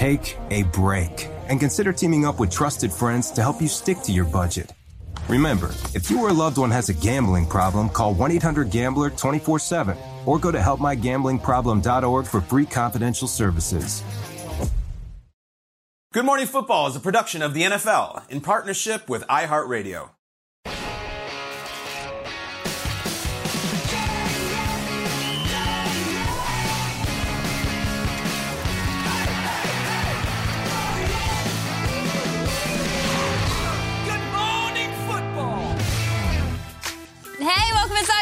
Take a break and consider teaming up with trusted friends to help you stick to your budget. Remember, if you or a loved one has a gambling problem, call 1 800 Gambler 24 7 or go to helpmygamblingproblem.org for free confidential services. Good Morning Football is a production of the NFL in partnership with iHeartRadio.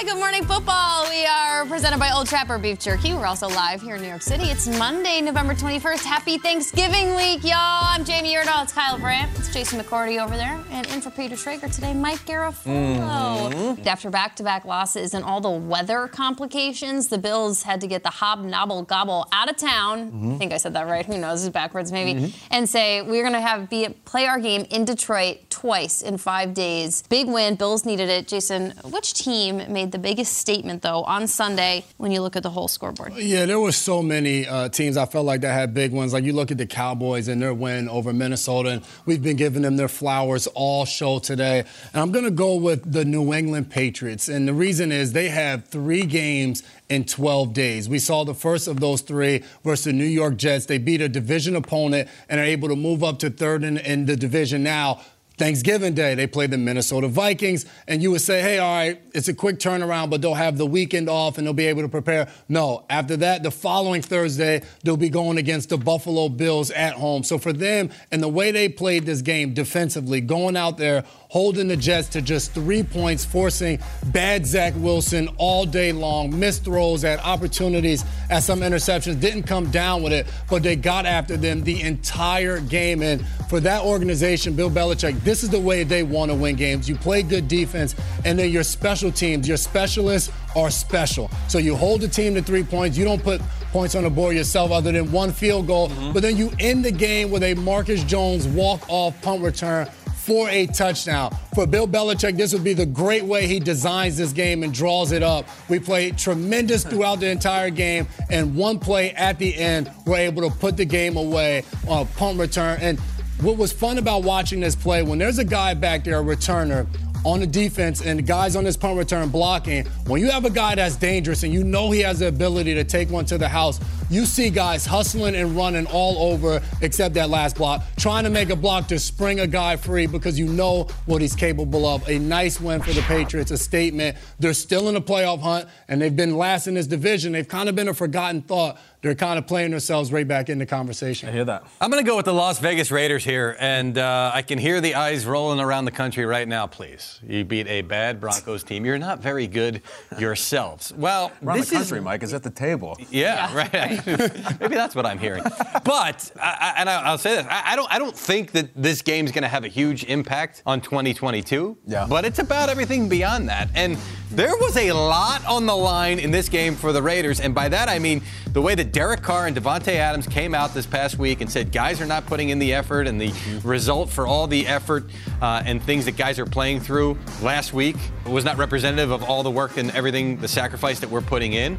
Good Morning Football. We are presented by Old Trapper Beef Jerky. We're also live here in New York City. It's Monday, November 21st. Happy Thanksgiving week, y'all. I'm Jamie Erdahl. It's Kyle Brandt. It's Jason McCourty over there. And in for Peter Schrager today, Mike Garafolo. Mm-hmm. After back-to-back losses and all the weather complications, the Bills had to get the hobnobble gobble out of town. Mm-hmm. I think I said that right. Who knows? It's backwards maybe. And say we're going to have be play our game in Detroit twice in five days. Big win. Bills needed it. Jason, which team made the biggest statement though on Sunday when you look at the whole scoreboard? Yeah, there were so many uh, teams I felt like that had big ones. Like you look at the Cowboys and their win over Minnesota, and we've been giving them their flowers all show today. And I'm going to go with the New England Patriots. And the reason is they have three games in 12 days. We saw the first of those three versus the New York Jets. They beat a division opponent and are able to move up to third in, in the division now. Thanksgiving Day, they play the Minnesota Vikings, and you would say, hey, all right, it's a quick turnaround, but they'll have the weekend off and they'll be able to prepare. No, after that, the following Thursday, they'll be going against the Buffalo Bills at home. So for them, and the way they played this game defensively, going out there, holding the Jets to just three points, forcing bad Zach Wilson all day long, missed throws at opportunities at some interceptions, didn't come down with it, but they got after them the entire game. And for that organization, Bill Belichick, this is the way they want to win games. You play good defense, and then your special teams, your specialists are special. So you hold the team to three points. You don't put points on the board yourself other than one field goal, mm-hmm. but then you end the game with a Marcus Jones walk-off punt return for a touchdown. For Bill Belichick, this would be the great way he designs this game and draws it up. We played tremendous throughout the entire game, and one play at the end, we're able to put the game away on a punt return. And what was fun about watching this play, when there's a guy back there, a returner, on the defense and the guys on this punt return blocking, when you have a guy that's dangerous and you know he has the ability to take one to the house, you see guys hustling and running all over except that last block, trying to make a block to spring a guy free because you know what he's capable of. A nice win for the Patriots, a statement. They're still in the playoff hunt and they've been last in this division. They've kind of been a forgotten thought. They're kind of playing themselves right back in the conversation. I hear that. I'm going to go with the Las Vegas Raiders here, and uh, I can hear the eyes rolling around the country right now, please. You beat a bad Broncos team. You're not very good yourselves. Well, Around this the country, is, Mike, is at the table. Yeah, right. Maybe that's what I'm hearing. But, I, I, and I, will say this: I, I, don't, I don't think that this game's going to have a huge impact on 2022. Yeah. But it's about everything beyond that. And There was a lot on the line in this game for the Raiders, and by that I mean the way that Derek Carr and Davante Adams came out this past week and said guys are not putting in the effort, and the result for all the effort uh, and things that guys are playing through last week was not representative of all the work and everything, the sacrifice that we're putting in.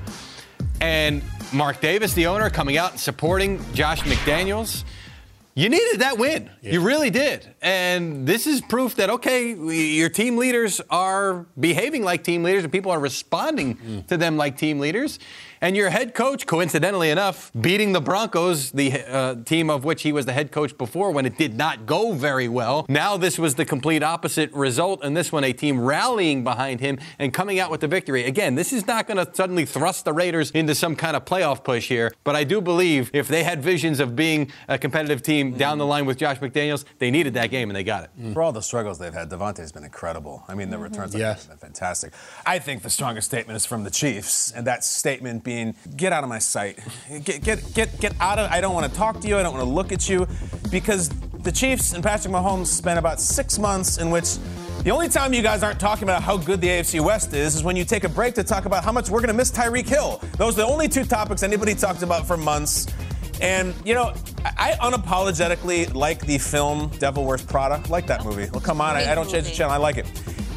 And Mark Davis, the owner, coming out and supporting Josh McDaniels. You needed that win. Yeah. You really did. And this is proof that, okay, your team leaders are behaving like team leaders and people are responding mm. to them like team leaders. And your head coach, coincidentally enough, beating the Broncos, the uh, team of which he was the head coach before when it did not go very well. Now this was the complete opposite result, and this one a team rallying behind him and coming out with the victory. Again, this is not going to suddenly thrust the Raiders into some kind of playoff push here, but I do believe if they had visions of being a competitive team down the line with Josh McDaniels, they needed that game and they got it. Mm. For all the struggles they've had, Davante's been incredible. I mean, the mm-hmm. returns yes. have been fantastic. I think the strongest statement is from the Chiefs, and that statement being, get out of my sight. Get, get, get, get out of, I don't want to talk to you. I don't want to look at you. Because the Chiefs and Patrick Mahomes spent about six months in which the only time you guys aren't talking about how good the AFC West is is when you take a break to talk about how much we're going to miss Tyreek Hill. Those are the only two topics anybody talked about for months. And, you know, I unapologetically like the film Devil Wears Prada. like that movie. Well, come on, I, I, don't change the channel. I like it.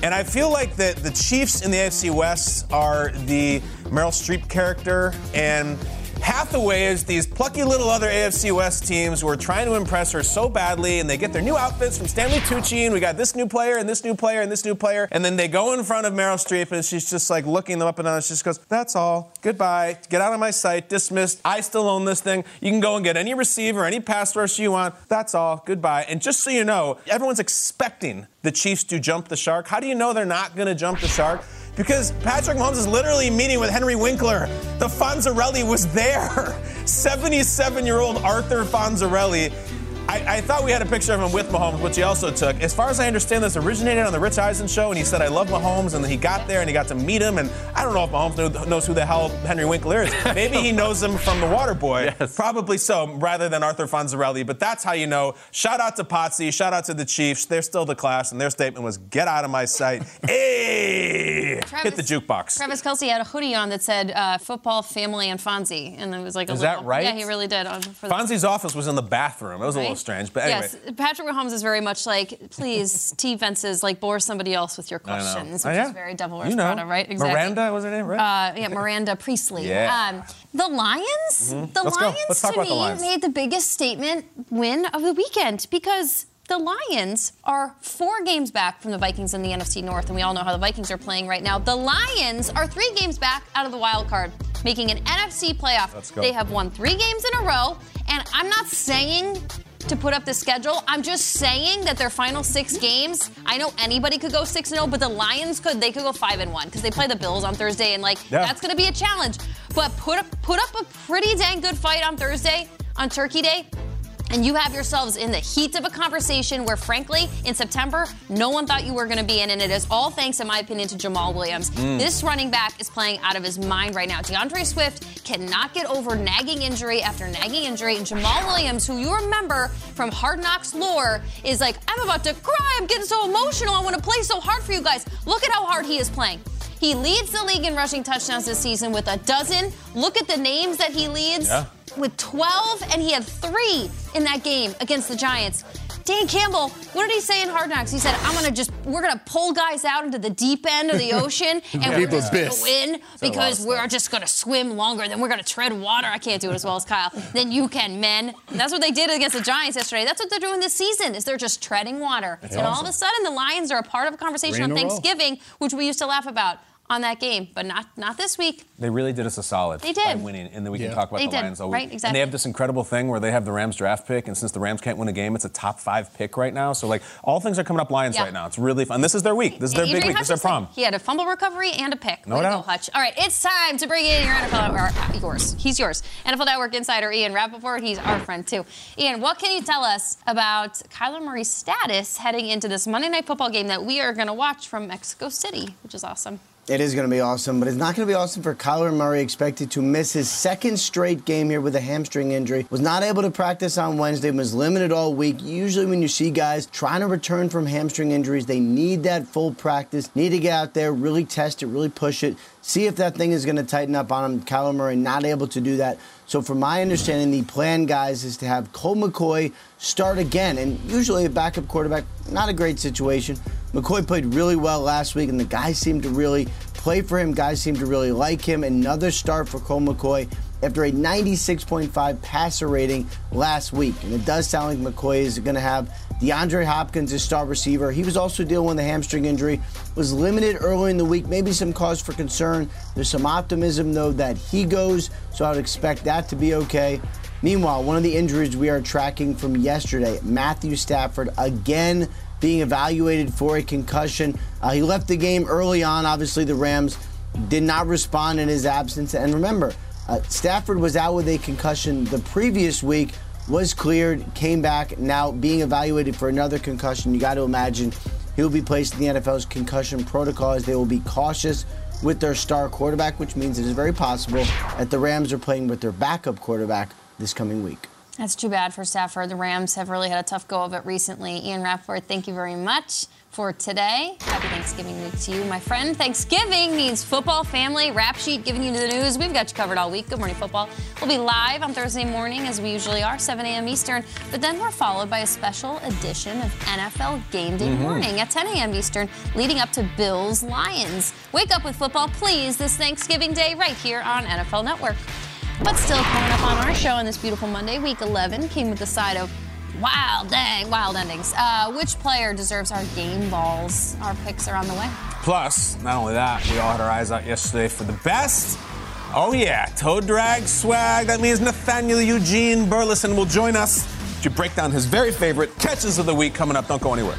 And I feel like the, the Chiefs in the AFC West are the Meryl Streep character, and Hathaway is these plucky little other AFC West teams who are trying to impress her so badly, and they get their new outfits from Stanley Tucci, and we got this new player, and this new player, and this new player, and then they go in front of Meryl Streep, and she's just like looking them up and down, and she just goes, "That's all. Goodbye. Get out of my sight. Dismissed. I still own this thing. You can go and get any receiver, any pass rush you want. That's all. Goodbye." And just so you know, everyone's expecting the Chiefs to jump the shark. How do you know they're not going to jump the shark? Because Patrick Mahomes is literally meeting with Henry Winkler. The Fonzarelli was there. 77 year old Arthur Fonzarelli I, I, thought we had a picture of him with Mahomes, which he also took. As far as I understand, this originated on the Rich Eisen show, and he said, I love Mahomes, and he got there and he got to meet him. And I don't know if Mahomes knew, knows who the hell Henry Winkler is. Maybe he knows him from The Water Boy. Yes. Probably so, rather than Arthur Fonzarelli. But that's how you know. Shout out to Potsy. Shout out to the Chiefs. They're still the class, and their statement was, get out of my sight. hey! Travis, Hit the jukebox. Travis Kelce had a hoodie on that said uh, football, family, and Fonzie. And it was like a Is little, that right? Yeah, he really did. Fonzie's office was in the bathroom. It was right? a little strange. But anyway. Yes. Patrick Mahomes is very much like, please, defenses, like bore somebody else with your questions, which oh, yeah? is very Devil Wears you know. Prada, right? Exactly. Miranda was her name, right? Uh, yeah, Miranda Priestly. yeah. Um, the Lions, mm-hmm. the Let's Lions to me Lions. made the biggest statement win of the weekend because the Lions are four games back from the Vikings in the NFC North, and we all know how the Vikings are playing right now. The Lions are three games back out of the wild card, making an NFC playoff. They have won three games in a row, and I'm not saying to put up the schedule. I'm just saying that their final six games, I know anybody could go 6 0, but the Lions could they could go 5 and 1 because they play the Bills on Thursday and like yeah. that's going to be a challenge. But put up, put up a pretty dang good fight on Thursday on Turkey Day and you have yourselves in the heat of a conversation where, frankly, in September, no one thought you were going to be in, and it is all thanks, in my opinion, to Jamaal Williams. Mm. This running back is playing out of his mind right now. D'Andre Swift cannot get over nagging injury after nagging injury, and Jamaal Williams, who you remember from Hard Knocks lore, is like, I'm about to cry. I'm getting so emotional. I want to play so hard for you guys. Look at how hard he is playing. He leads the league in rushing touchdowns this season with a dozen. Look at the names that he leads. Yeah with 12, and he had three in that game against the Giants. Dan Campbell, what did he say in Hard Knocks? He said, "I'm gonna just we're gonna pull guys out into the deep end of the ocean, and we're just gonna win because we're just gonna swim longer. Then we're gonna tread water. I can't do it as well as Kyle. Then you can, men. And that's what they did against the Giants yesterday. That's what they're doing this season. Is they're just treading water. That's and awesome. all of a sudden, the Lions are a part of a conversation Rain on Thanksgiving, which we used to laugh about on that game, but not not this week. They really did us a solid. They did by winning, and then we yeah. can talk about they the did. Lions. Right, exactly. And they have this incredible thing where they have the Rams draft pick, and since the Rams can't win a game, it's a top five pick right now. So like all things are coming up Lions yeah. right now. It's really fun. This is their week. This is their Aidan big week. Hutchinson, this is their prom. He had a fumble recovery and a pick. No doubt. Go, Hutch. All right, it's time to bring in your NFL or uh, yours. He's yours. NFL Network insider Ian Rapoport. He's our friend too. Ian, what can you tell us about Kyler Murray's status heading into this Monday Night Football game that we are going to watch from Mexico City, which is awesome. It is going to be awesome, but it's not going to be awesome for Kyler Murray, expected to miss his second straight game here with a hamstring injury. Was not able to practice on Wednesday, was limited all week. Usually, when you see guys trying to return from hamstring injuries, they need that full practice, need to get out there, really test it, really push it, see if that thing is going to tighten up on him. Kyler Murray not able to do that. So, from my understanding, the plan, guys, is to have Colt McCoy start again. And usually, a backup quarterback, not a great situation. McCoy played really well last week, and the guys seem to really play for him. Guys seem to really like him. Another start for Colt McCoy after a 96.5 passer rating last week. And it does sound like McCoy is going to have DeAndre Hopkins as star receiver. He was also dealing with a hamstring injury, was limited early in the week, maybe some cause for concern. There's some optimism, though, that he goes, so I would expect that to be okay. Meanwhile, one of the injuries we are tracking from yesterday, Matthew Stafford, again being evaluated for a concussion. Uh, he left the game early on. Obviously, the Rams did not respond in his absence. And remember, uh, Stafford was out with a concussion the previous week, was cleared, came back, now being evaluated for another concussion. You got to imagine he'll be placed in the NFL's concussion protocol as they will be cautious with their star quarterback, which means it is very possible that the Rams are playing with their backup quarterback this coming week. That's too bad for Stafford. The Rams have really had a tough go of it recently. Ian Rapoport, thank you very much for today. Happy Thanksgiving week to you, my friend. Thanksgiving means football, family, rap sheet, giving you the news. We've got you covered all week. Good morning, football. We'll be live on Thursday morning, as we usually are, 7 a.m. Eastern. But then we're followed by a special edition of NFL Game Day mm-hmm. Morning at 10 a.m. Eastern, leading up to Bills Lions. Wake up with football, please, this Thanksgiving Day, right here on NFL Network. But still coming up on our show on this beautiful Monday, week 11, came with the side of wild, dang, wild endings. Uh, which player deserves our game balls? Our picks are on the way. Plus, not only that, we all had our eyes out yesterday for the best. Oh yeah, toe drag swag. That means Nathaniel Eugene Burleson will join us to break down his very favorite catches of the week coming up. Don't go anywhere.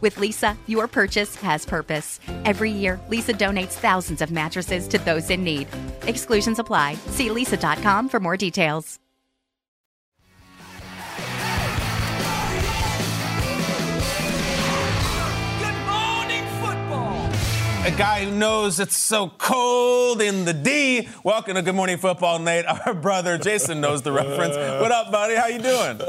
With Leesa, your purchase has purpose. Every year, Leesa donates thousands of mattresses to those in need. Exclusions apply. See leesa.com for more details. A a guy who knows it's so cold in the D. Welcome to Good Morning Football, Nate. Our brother Jason knows the reference. What up, buddy? How you doing?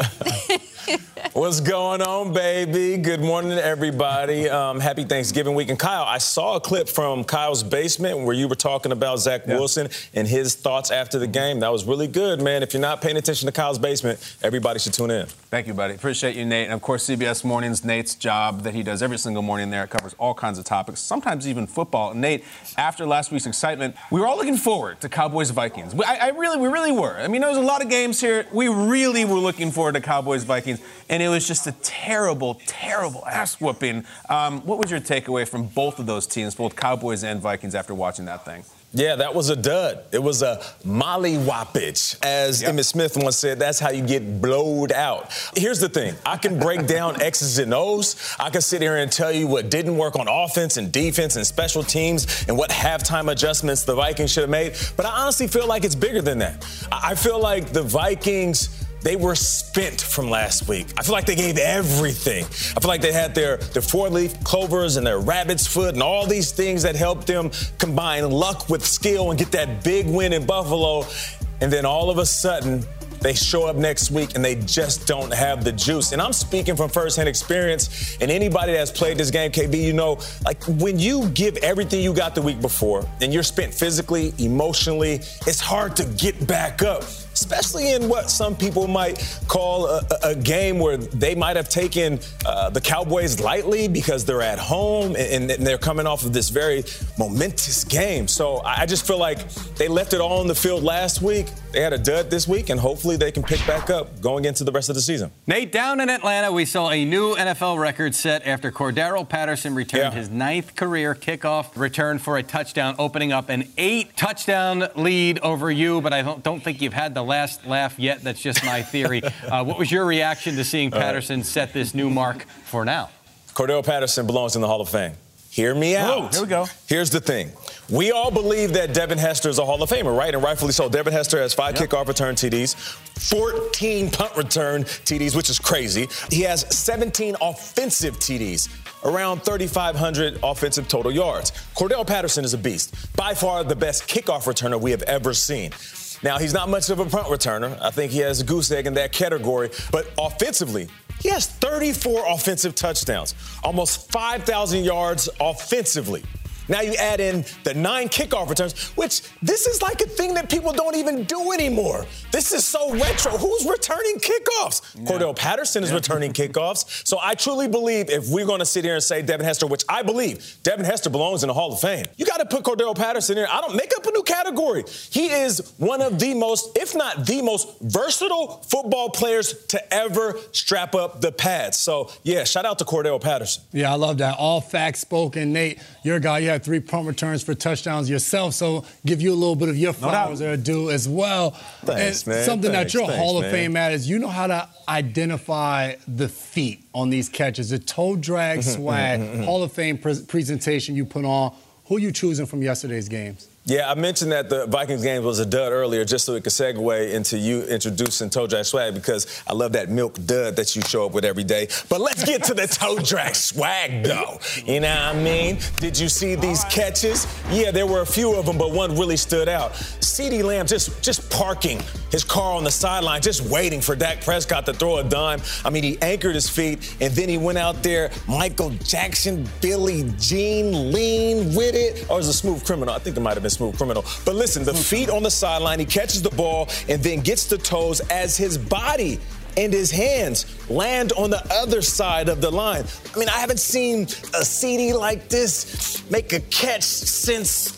What's going on, baby? Good morning everybody. Um, happy Thanksgiving week. And Kyle, I saw a clip from Kyle's basement where you were talking about Zach yeah. Wilson and his thoughts after the game. That was really good, man. If you're not paying attention to Kyle's basement, everybody should tune in. Thank you, buddy. Appreciate you, Nate. And of course, CBS Mornings, Nate's job that he does every single morning there. It covers all kinds of topics, sometimes even football. Nate, after last week's excitement, we were all looking forward to Cowboys Vikings. I, I really, we really were. I mean, there was a lot of games here. We really were looking forward to Cowboys Vikings, and it was just a terrible, terrible ass whooping. Um, what was your takeaway from both of those teams, both Cowboys and Vikings, after watching that thing? Yeah, that was a dud. It was a molly whoppage. As yep. Emmitt Smith once said, that's how you get blowed out. Here's the thing I can break down X's and O's. I can sit here and tell you what didn't work on offense and defense and special teams and what halftime adjustments the Vikings should have made. But I honestly feel like it's bigger than that. I feel like the Vikings they were spent from last week. I feel like they gave everything. I feel like they had their, their four leaf clovers and their rabbit's foot and all these things that helped them combine luck with skill and get that big win in Buffalo. And then all of a sudden, they show up next week and they just don't have the juice. And I'm speaking from firsthand experience. And anybody that's played this game, KB, you know, like when you give everything you got the week before and you're spent physically, emotionally, it's hard to get back up especially in what some people might call a, a game where they might have taken uh, the Cowboys lightly because they're at home and, and, they're coming off of this very momentous game. So I just feel like they left it all on the field last week. They had a dud this week, and hopefully they can pick back up going into the rest of the season. Nate, down in Atlanta, we saw a new NFL record set after Cordarrelle Patterson returned yeah. his ninth career kickoff return for a touchdown, opening up an eight touchdown lead over you. But I don't, don't think you've had the last laugh yet. That's just my theory. uh, what was your reaction to seeing Patterson right. set this new mark for now? Cordell Patterson belongs in the Hall of Fame. Hear me out. Whoa, here we go. Here's the thing. We all believe that Devin Hester is a Hall of Famer, right? And rightfully so. Devin Hester has five yep. kickoff return TDs, 14 punt return TDs, which is crazy. He has 17 offensive TDs, around 3,500 offensive total yards. Cordell Patterson is a beast. By far the best kickoff returner we have ever seen. Now, he's not much of a punt returner. I think he has a goose egg in that category. But offensively, he has 34 offensive touchdowns, almost 5,000 yards offensively. Now you add in the nine kickoff returns, which this is like a thing that people don't even do anymore. This is so retro. Who's returning kickoffs? Yeah. Cordarrelle Patterson is yeah. returning kickoffs. So I truly believe if we're going to sit here and say Devin Hester, which I believe Devin Hester belongs in the Hall of Fame, you got to put Cordell Patterson in. I don't make up a new category. He is one of the most, if not the most versatile football players to ever strap up the pads. So yeah, shout out to Cordell Patterson. Yeah, I love that. All facts spoken. Nate, your guy, you had three punt returns for touchdowns yourself, so give you a little bit of your flowers no there due as well. Thanks, and man. Something Thanks, that your Thanks, Hall of man. Fame at is you know how to identify the feet on these catches, the toe drag Mm-hmm, swag, Hall of Fame pre- presentation you put on. Who you choosing from yesterday's games? Yeah, I mentioned that the Vikings game was a dud earlier, just so it could segue into you introducing toe drag swag because I love that milk dud that you show up with every day. But let's get to the toe drag swag, though. You know what I mean? Did you see these catches? Yeah, there were a few of them, but one really stood out. CeeDee Lamb just just parking his car on the sideline, just waiting for Dak Prescott to throw a dime. I mean, he anchored his feet, and then he went out there, Michael Jackson, Billie Jean, lean with it. Oh, or was a smooth criminal? I think it might have been smooth criminal. But listen, the feet on the sideline, he catches the ball and then gets the toes as his body and his hands land on the other side of the line. I mean, I haven't seen a CD like this make a catch since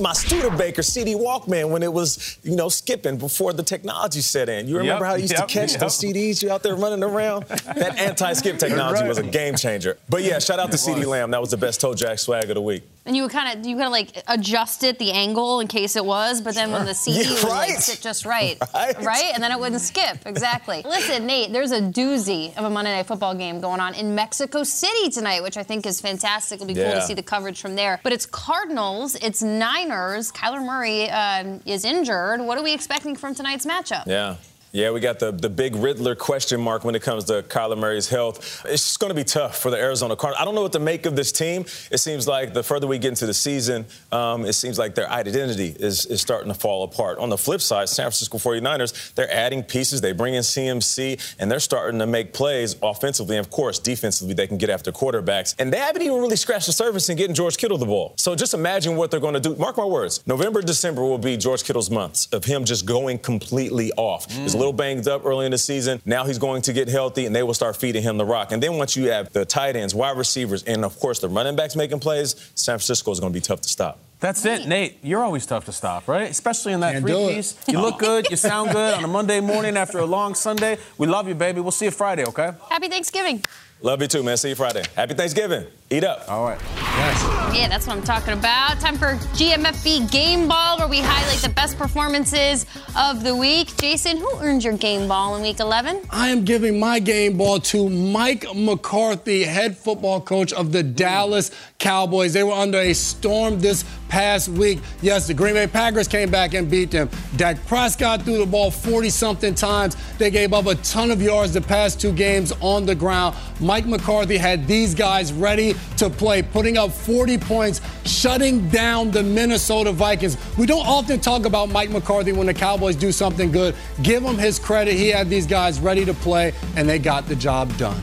my Studebaker CD Walkman when it was, you know, skipping before the technology set in. You remember Yep, how you used yep, to catch yep. those CDs? You out there running around? That anti-skip technology was a game changer. But yeah, shout out to CeeDee Lamb. That was the best toe jack swag of the week. And you would kind of you kind of like adjust it the angle in case it was, but then when the CD Yeah, would like right. sit just right, Right. and then it wouldn't skip exactly. Listen, Nate, there's a doozy of a Monday Night Football game going on in Mexico City tonight, which I think is fantastic. It'll be cool to see the coverage from there. But it's Cardinals, it's Niners. Kyler Murray um, is injured. What are we expecting from tonight's matchup? Yeah. Yeah, we got the, the big Riddler question mark when it comes to Kyler Murray's health. It's just going to be tough for the Arizona Cardinals. I don't know what to make of this team. It seems like the further we get into the season, um, it seems like their identity is, is starting to fall apart. On the flip side, San Francisco 49ers, they're adding pieces. They bring in CMC, and they're starting to make plays offensively. And, of course, defensively, they can get after quarterbacks. And they haven't even really scratched the surface in getting George Kittle the ball. So just imagine what they're going to do. Mark my words. November, December will be George Kittle's months of him just going completely off. Mm little banged up early in the season. Now he's going to get healthy, and they will start feeding him the rock. And then once you have the tight ends, wide receivers, and of course the running backs making plays, San Francisco is going to be tough to stop. That's it, Nate. You're always tough to stop, right? Especially in that Can't three piece. You look good, you sound good on a Monday morning after a long Sunday. We love you, baby. We'll see you Friday, okay? Happy Thanksgiving. Love you too, man. See you Friday. Happy Thanksgiving. Eat up. All right. Yes. Yeah, that's what I'm talking about. Time for GMFB Game Ball, where we highlight the best performances of the week. Jason, who earned your game ball in week 11? I am giving my game ball to Mike McCarthy, head football coach of the Dallas Cowboys. They were under a storm this past week. Yes, the Green Bay Packers came back and beat them. Dak Prescott threw the ball 40 something times. They gave up a ton of yards the past two games on the ground. Mike McCarthy had these guys ready to play, putting up 40 points, shutting down the Minnesota Vikings. We don't often talk about Mike McCarthy when the Cowboys do something good. Give him his credit. He had these guys ready to play, and they got the job done.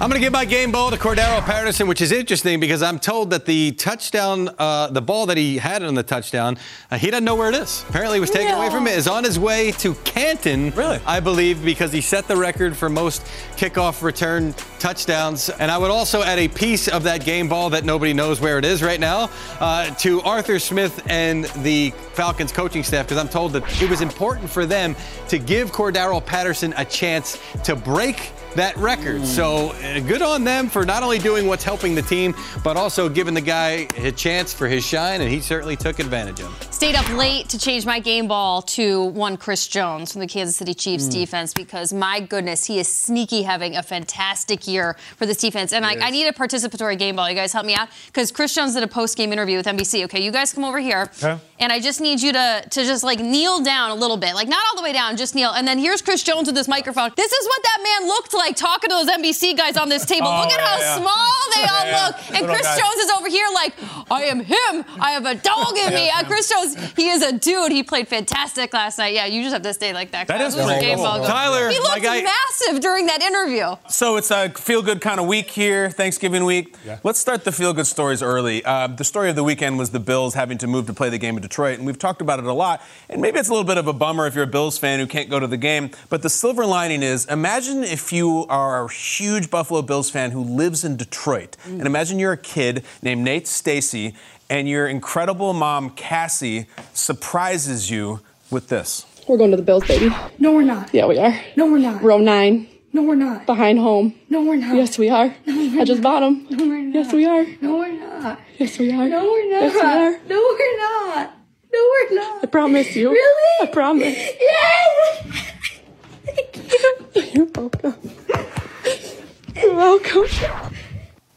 I'm going to give my game ball to Cordarrelle Patterson, which is interesting because I'm told that the touchdown, uh, the ball that he had on the touchdown, uh, he doesn't know where it is. Apparently, it was taken no. away from him. Is on his way to Canton, really? I believe, because he set the record for most kickoff return touchdowns. And I would also add a piece of that game ball that nobody knows where it is right now uh, to Arthur Smith and the Falcons coaching staff because I'm told that it was important for them to give Cordarrelle Patterson a chance to break that record. So uh, good on them for not only doing what's helping the team, but also giving the guy a chance for his shine, and he certainly took advantage of it. Stayed up late to change my game ball to one Chris Jones from the Kansas City Chiefs mm. defense because my goodness, he is sneaky having a fantastic year for this defense. And I, I, need a participatory game ball. You guys help me out because Chris Jones did a post game interview with NBC. Okay, you guys come over here, okay. and I just need you to to just like kneel down a little bit, like not all the way down, just kneel. And then here's Chris Jones with this microphone. This is what that man looked like talking to those NBC guys on this table. Oh, look at yeah, how yeah. small they all yeah, look. And Little Chris guys. Jones is over here like, I am him. I have a dog in me. Uh, Chris Jones, he is a dude. He played fantastic last night. Yeah, you just have to stay like that. That is pretty game cool. Tyler, he looked massive during that interview. So it's a feel-good kind of week here, Thanksgiving week. Yeah. Let's start the feel-good stories early. Uh, the story of the weekend was the Bills having to move to play the game in Detroit, and we've talked about it a lot. And maybe it's a little bit of a bummer if you're a Bills fan who can't go to the game. But the silver lining is, imagine if you are a huge Buffalo Bills fan who lives in Detroit, mm. and imagine you're a kid named Nate Stacy, and your incredible mom Cassie surprises you with this. We're going to the Bills, baby. No, we're not. Yeah, we are. No, we're not. Row nine. No, we're not. Behind home. No, we're not. Yes, we are. No, we're I just bought them. No, we're not. Yes, we are. No, we're not. Yes, we are. No, we're not. Yes, we are. No, we're not. No, we're not. I promise you. Really? I promise. Yes. Thank you. You're welcome. You're welcome.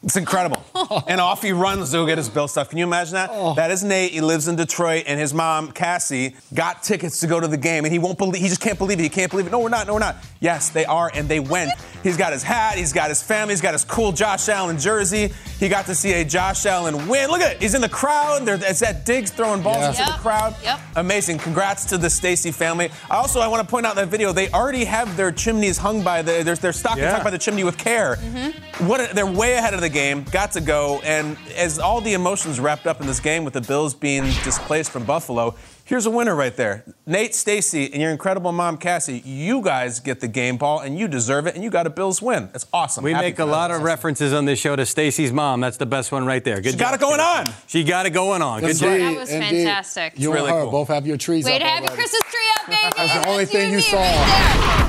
It's incredible. and off he runs to go get his bill stuff. Can you imagine that? Oh. That is Nate. He lives in Detroit, and his mom, Cassie, got tickets to go to the game, and he won't believe. He just can't believe it. He can't believe it. No, we're not. No, we're not. Yes, they are, and they went. He's got his hat. He's got his family. He's got his cool Josh Allen jersey. He got to see a Josh Allen win. Look at it. He's in the crowd. There, There's that Diggs throwing balls yeah. into yep. the crowd. Yep. Amazing. Congrats to the Stacy family. Also, I want to point out that video. They already have their chimneys hung by the. Their, their stockings yeah. hung by the chimney with care. Mm-hmm. What? They're way ahead of the game. Got to go. And as all the emotions wrapped up in this game with the Bills being displaced from Buffalo, Here's a winner right there. Nate Stacy and your incredible mom, Cassie, you guys get the game ball and you deserve it and you got a Bills win. That's awesome. We Happy make a lot of references on this show to Stacy's mom. That's the best one right there. Good she job. got it going on. She got it going on. Good job. That was fantastic. You really and her cool. both have your trees Way up. to have your Christmas tree up, baby. That's the only thing you, you saw. Right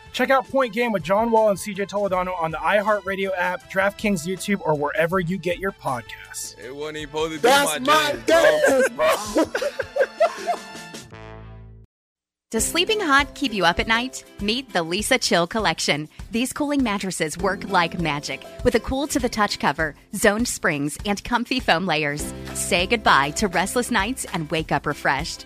Check out Point Game with John Wall and CJ Toledano on the iHeartRadio app, DraftKings YouTube, or wherever you get your podcasts. It wasn't even supposed to be That's my, my jam, game, Does sleeping hot keep you up at night? Meet the Leesa Chill Collection. These cooling mattresses work like magic with a cool to the touch cover, zoned springs, and comfy foam layers. Say goodbye to restless nights and wake up refreshed.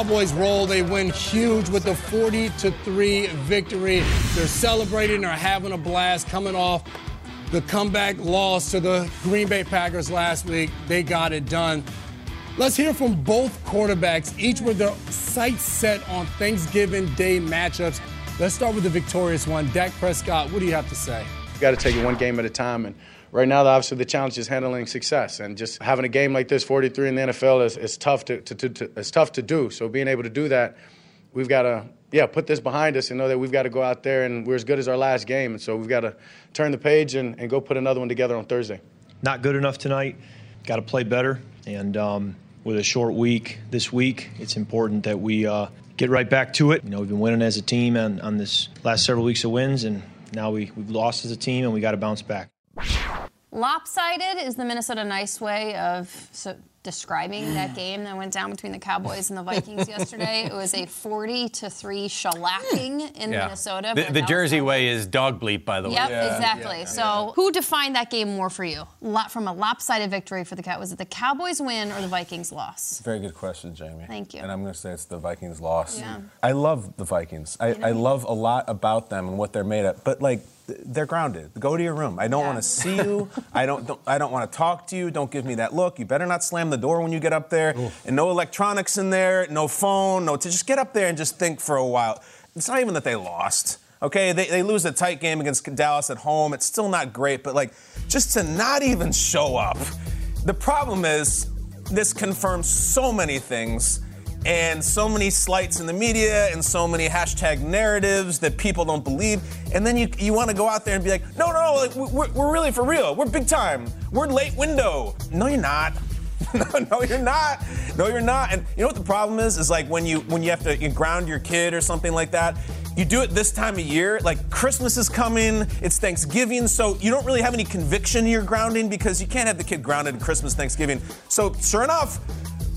Cowboys roll. They win huge with a 40 to 3 victory. They're celebrating, they're having a blast coming off the comeback loss to the Green Bay Packers last week. They got it done. Let's hear from both quarterbacks, each with their sights set on Thanksgiving Day matchups. Let's start with the victorious one. Dak Prescott, what do you have to say? You got to take it one game at a time. And right now, obviously, the challenge is handling success. And just having a game like this, 43 in the NFL, is, is tough to, to, to, to, it's tough to do. So being able to do that, we've got to yeah put this behind us and know that we've got to go out there and we're as good as our last game. And so we've got to turn the page and, and go put another one together on Thursday. Not good enough tonight. Got to play better. And um, with a short week this week, it's important that we uh, get right back to it. You know, we've been winning as a team on, on this last several weeks of wins, and now we, we've lost as a team, and we got to bounce back. Lopsided is the Minnesota nice way of so, describing that game that went down between the Cowboys and the Vikings yesterday. It was a 40 to 3 shellacking in Yeah. Minnesota. The, the that Jersey way is dog bleep, by the way. Yep, exactly. so, who defined that game more for you? Lo- From a lopsided victory for the Cow, was it the Cowboys win or the Vikings loss? Very good question, Jamie. Thank you. And I'm going to say it's the Vikings loss. Yeah. I love the Vikings. I, I love a lot about them and what they're made of. But like, th- they're grounded. Go to your room. I don't want to see you. I don't, don't. I don't want to talk to you. Don't give me that look. You better not slam the door when you get up there. And no electronics in there. No phone. No. To just get up there and just think for a while. It's not even that they lost. Okay, they, they lose a tight game against Dallas at home. It's still not great, but like, just to not even show up. The problem is, this confirms so many things and so many slights in the media and so many hashtag narratives that people don't believe. And then you, you want to go out there and be like, no, no, like, we're, we're really for real. We're big time. We're late window. No, you're not. no, no, you're not. No, you're not. And you know what the problem is? Is like when you when you have to you ground your kid or something like that. You do it this time of year. Like Christmas is coming. It's Thanksgiving, so you don't really have any conviction you're grounding because you can't have the kid grounded at Christmas, Thanksgiving. So sure enough,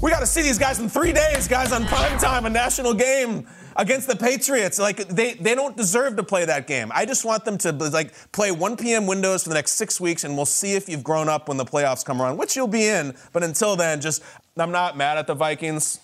we got to see these guys in three days, guys, on prime time, a national game against the Patriots. Like they, they don't deserve to play that game. I just want them to like play 1 p.m. windows for the next six weeks, and we'll see if you've grown up when the playoffs come around, which you'll be in. But until then, just I'm not mad at the Vikings.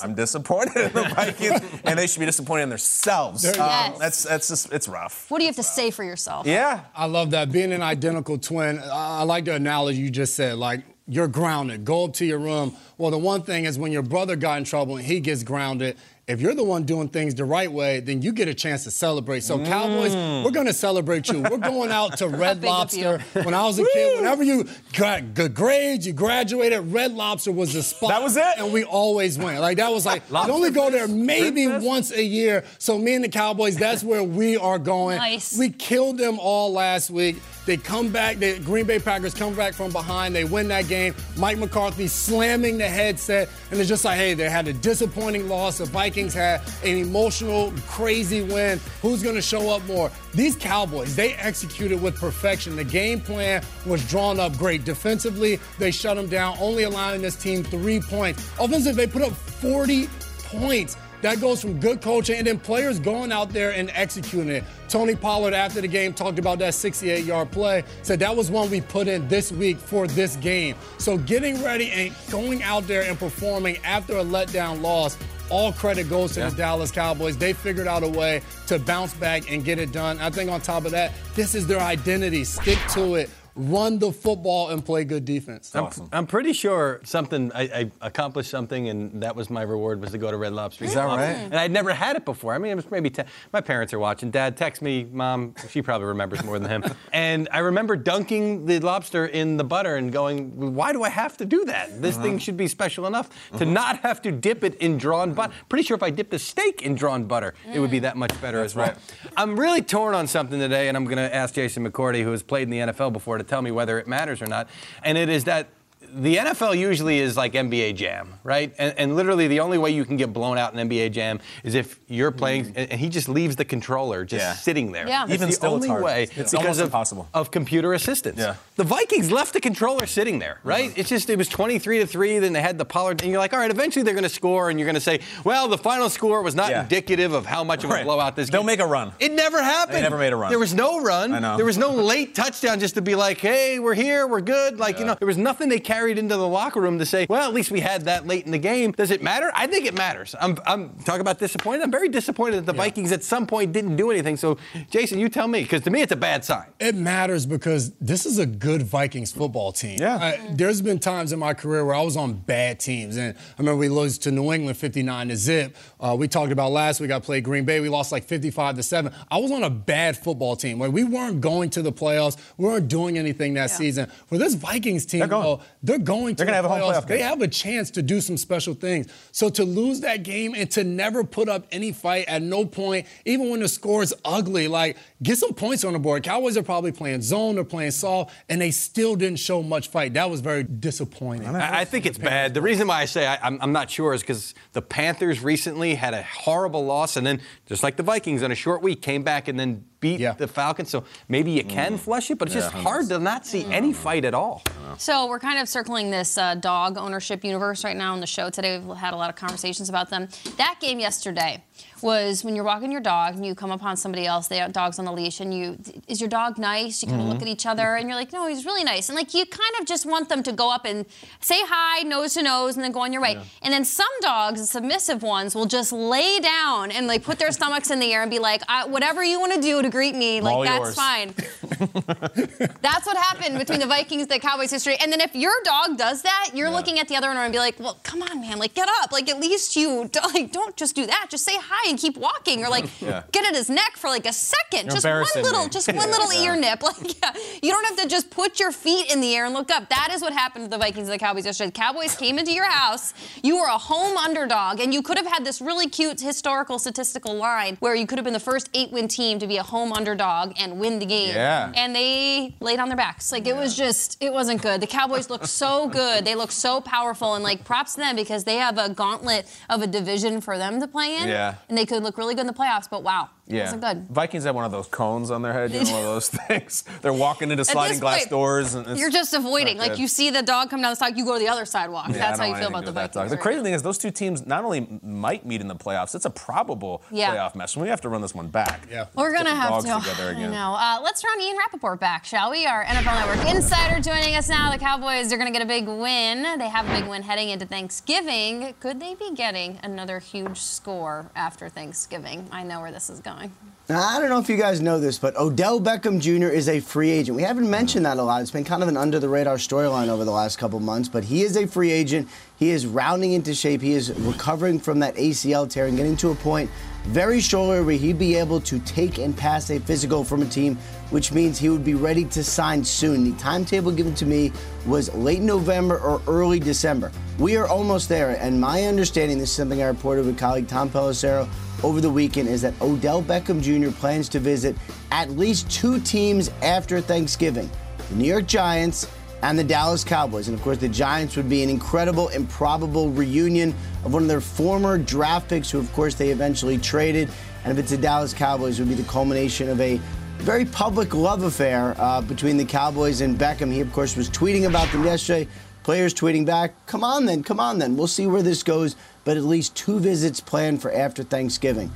I'm disappointed in the Vikings, and they should be disappointed in themselves. Um. Yes. That's that's just it's rough. What do you have to say for yourself? Yeah. I love that. Being an identical twin, I I like the analogy you just said. Like, you're grounded. Go up to your room. Well, the one thing is when your brother got in trouble and he gets grounded, if you're the one doing things the right way, then you get a chance to celebrate. So, Cowboys, Mm. we're going to celebrate you. We're going out to Red Lobster. When I was a kid, whenever you got good grades, you graduated, Red Lobster was the spot. That was it? And we always went. Like, that was like, you only go there maybe once a year. So, me and the Cowboys, that's where we are going. Nice. We killed them all last week. They come back, the Green Bay Packers come back from behind. They win that game. Mike McCarthy slamming the headset. And it's just like, hey, they had a disappointing loss. The Vikings had an emotional, crazy win. Who's going to show up more? These Cowboys, they executed with perfection. The game plan was drawn up great. Defensively, they shut them down, only allowing this team three points. Offensive, they put up 40 points. That goes from good coaching and then players going out there and executing it. Tony Pollard, after the game, talked about that 68 yard play, said that was one we put in this week for this game. So getting ready and going out there and performing after a letdown loss, all credit goes to the Dallas Cowboys. They figured out a way to bounce back and get it done. I think on top of that, this is their identity. Stick to it. Run the football and play good defense. I'm, I'm pretty sure something I, I accomplished something, and that was my reward was to go to Red Lobster. Is that right? And I'd never had it before. I mean, it was maybe te- my parents are watching. Dad, text me, mom. She probably remembers more than him. and I remember dunking the lobster in the butter and going, "Why do I have to do that? This uh-huh. thing should be special enough to uh-huh. not have to dip it in drawn butter." Pretty sure if I dipped a steak in drawn butter, it would be mm. that much better as well. right. I'm really torn on something today, and I'm going to ask Jason McCourty, who has played in the NFL before, to tell me whether it matters or not. And it is that the NFL usually is like NBA Jam, right? And, and literally the only way you can get blown out in NBA Jam is if you're playing, and, and he just leaves the controller just Yeah. sitting there. Yeah. It's Even the still, it's only hard. way It's because almost of, impossible. of computer assistance. Yeah. The Vikings left the controller sitting there, mm-hmm. right? It's just it was 23 to three. Then they had the Pollard, and you're like, all right, eventually they're going to score, and you're going to say, well, the final score was not Yeah. indicative of how much of a blowout this. They'll game. make a run. It never happened. They never made a run. There was no run. I know. There was no late touchdown just to be like, hey, we're here, we're good. Like, you know, there was nothing they carried into the locker room to say, well, at least we had that late in the game. Does it matter? I think it matters. I'm, I'm talking about disappointed. I'm very disappointed that the Vikings at some point didn't do anything. So, Jason, you tell me, because to me it's a bad sign. It matters because this is a good Vikings football team. Yeah. I- there's been times in my career where I was on bad teams, and I remember we lost to New England 59 to zip. Uh, we talked about last week. I played Green Bay. We lost like 55 to seven. I was on a bad football team where we weren't going to the playoffs. We weren't doing anything that season. For this Vikings team, They're going. though, they're going to They're gonna the have a home playoffs. playoff They have a chance to do some special things. So to lose that game and to never put up any fight at no point, even when the score is ugly, like get some points on the board. Cowboys are probably playing zone or playing soft, and they still didn't show much fight. That was very disappointing. I, I think it's bad. The reason why I say I, I'm, I'm not sure is because the Panthers recently had a horrible loss, and then just like the Vikings, in a short week came back and then beat Yeah. the Falcons. So maybe you can flush it, but it's just hard to not see any fight at all. So we're kind of circling this uh, dog ownership universe right now on the show today. We've had a lot of conversations about them. That game yesterday was when you're walking your dog and you come upon somebody else, they have dogs on the leash, and you is your dog nice? You kind of look at mm-hmm. each other and you're like, no, he's really nice. And like you kind of just want them to go up and say hi, nose to nose, and then go on your way. And then some dogs, the submissive ones, will just lay down and like put their stomachs in the air and be like, I, whatever you want to do to greet me, like all that's yours. fine. That's what happened between the Vikings and the Cowboys history. And then if your dog does that, you're looking at the other owner and be like, "Well, come on, man, like get up. Like at least you don't, like don't just do that. Just say hi and keep walking, or like Yeah. get at his neck for like a 2nd You're just one little, me. just one little Yeah. ear nip. Like yeah, you don't have to just put your feet in the air and look up. That is what happened to the Vikings and the Cowboys yesterday. The Cowboys came into your house. You were a home underdog, and you could have had this really cute historical statistical line where you could have been the first eight-win team to be a home underdog and win the game Yeah. and they laid on their backs. Like it was just, it wasn't good. The Cowboys look so good. They look so powerful, and like props to them because they have a gauntlet of a division for them to play in. Yeah. And they could look really good in the playoffs. But wow, Yeah. Wasn't good. Vikings have one of those cones on their head, you know, one of those things. They're walking into sliding this glass point, doors. and it's You're just avoiding. Like good. you see the dog come down the sidewalk, you go to the other sidewalk. Yeah, That's how you feel about the anything to do with that Vikings. dog. The right crazy thing is those two teams not only might meet in the playoffs, it's a probable Yeah. playoff mess. We have to run this one back. Yeah. We're gonna have to. together I again. know. Uh, let's run Ian Rapoport back, shall we? Our NFL Network insider joining us now. The Cowboys are gonna get a big win. They have a big win heading into Thanksgiving. Could they be getting another huge score after Thanksgiving? I know where this is going. I don't know if you guys know this, but Odell Beckham Jr. is a free agent. We haven't mentioned that a lot. It's been kind of an under the radar storyline over the last couple months, but he is a free agent. He is rounding into shape. He is recovering from that ACL tear and getting to a point very shortly where he'd be able to take and pass a physical from a team, which means he would be ready to sign soon. The timetable given to me was late November or early December. We are almost there, and my understanding, this is something I reported with colleague Tom Pelissero over the weekend, is that Odell Beckham Jr. plans to visit at least two teams after Thanksgiving the New York Giants and the Dallas Cowboys. And of course, the Giants would be an incredible, improbable reunion of one of their former draft picks, who, of course, they eventually traded. And if it's the Dallas Cowboys, would be the culmination of a very public love affair uh, between the Cowboys and Beckham. He, of course, was tweeting about them yesterday. Players tweeting back, come on then, come on then. We'll see where this goes, but at least two visits planned for after Thanksgiving.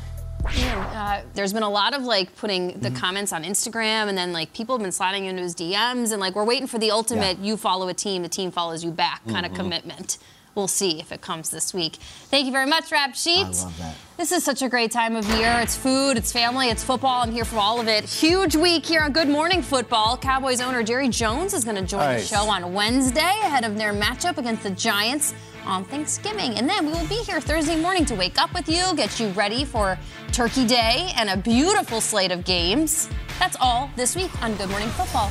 Uh, there's been a lot of like putting the Mm-hmm. comments on Instagram, and then like people have been sliding into his DMs, and like we're waiting for the ultimate you follow a team, the team follows you back kind Mhm. of commitment. We'll see if it comes this week. Thank you very much, Rap Sheet. I love that. This is such a great time of year. It's food, it's family, it's football. I'm here for all of it. Huge week here on Good Morning Football. Cowboys owner Jerry Jones is going to join Nice. the show on Wednesday ahead of their matchup against the Giants on Thanksgiving. And then we will be here Thursday morning to wake up with you, get you ready for Turkey Day and a beautiful slate of games. That's all this week on Good Morning Football.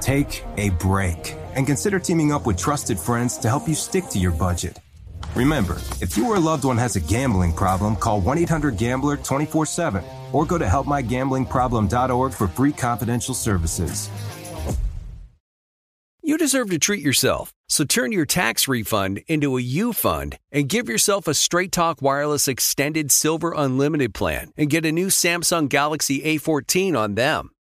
Take a break and consider teaming up with trusted friends to help you stick to your budget. Remember, if you or a loved one has a gambling problem, call 1 800 Gambler 24 7 or go to helpmygamblingproblem.org for free confidential services. You deserve to treat yourself, so turn your tax refund into a U fund and give yourself a Straight Talk Wireless Extended Silver Unlimited plan and get a new Samsung Galaxy A14 on them.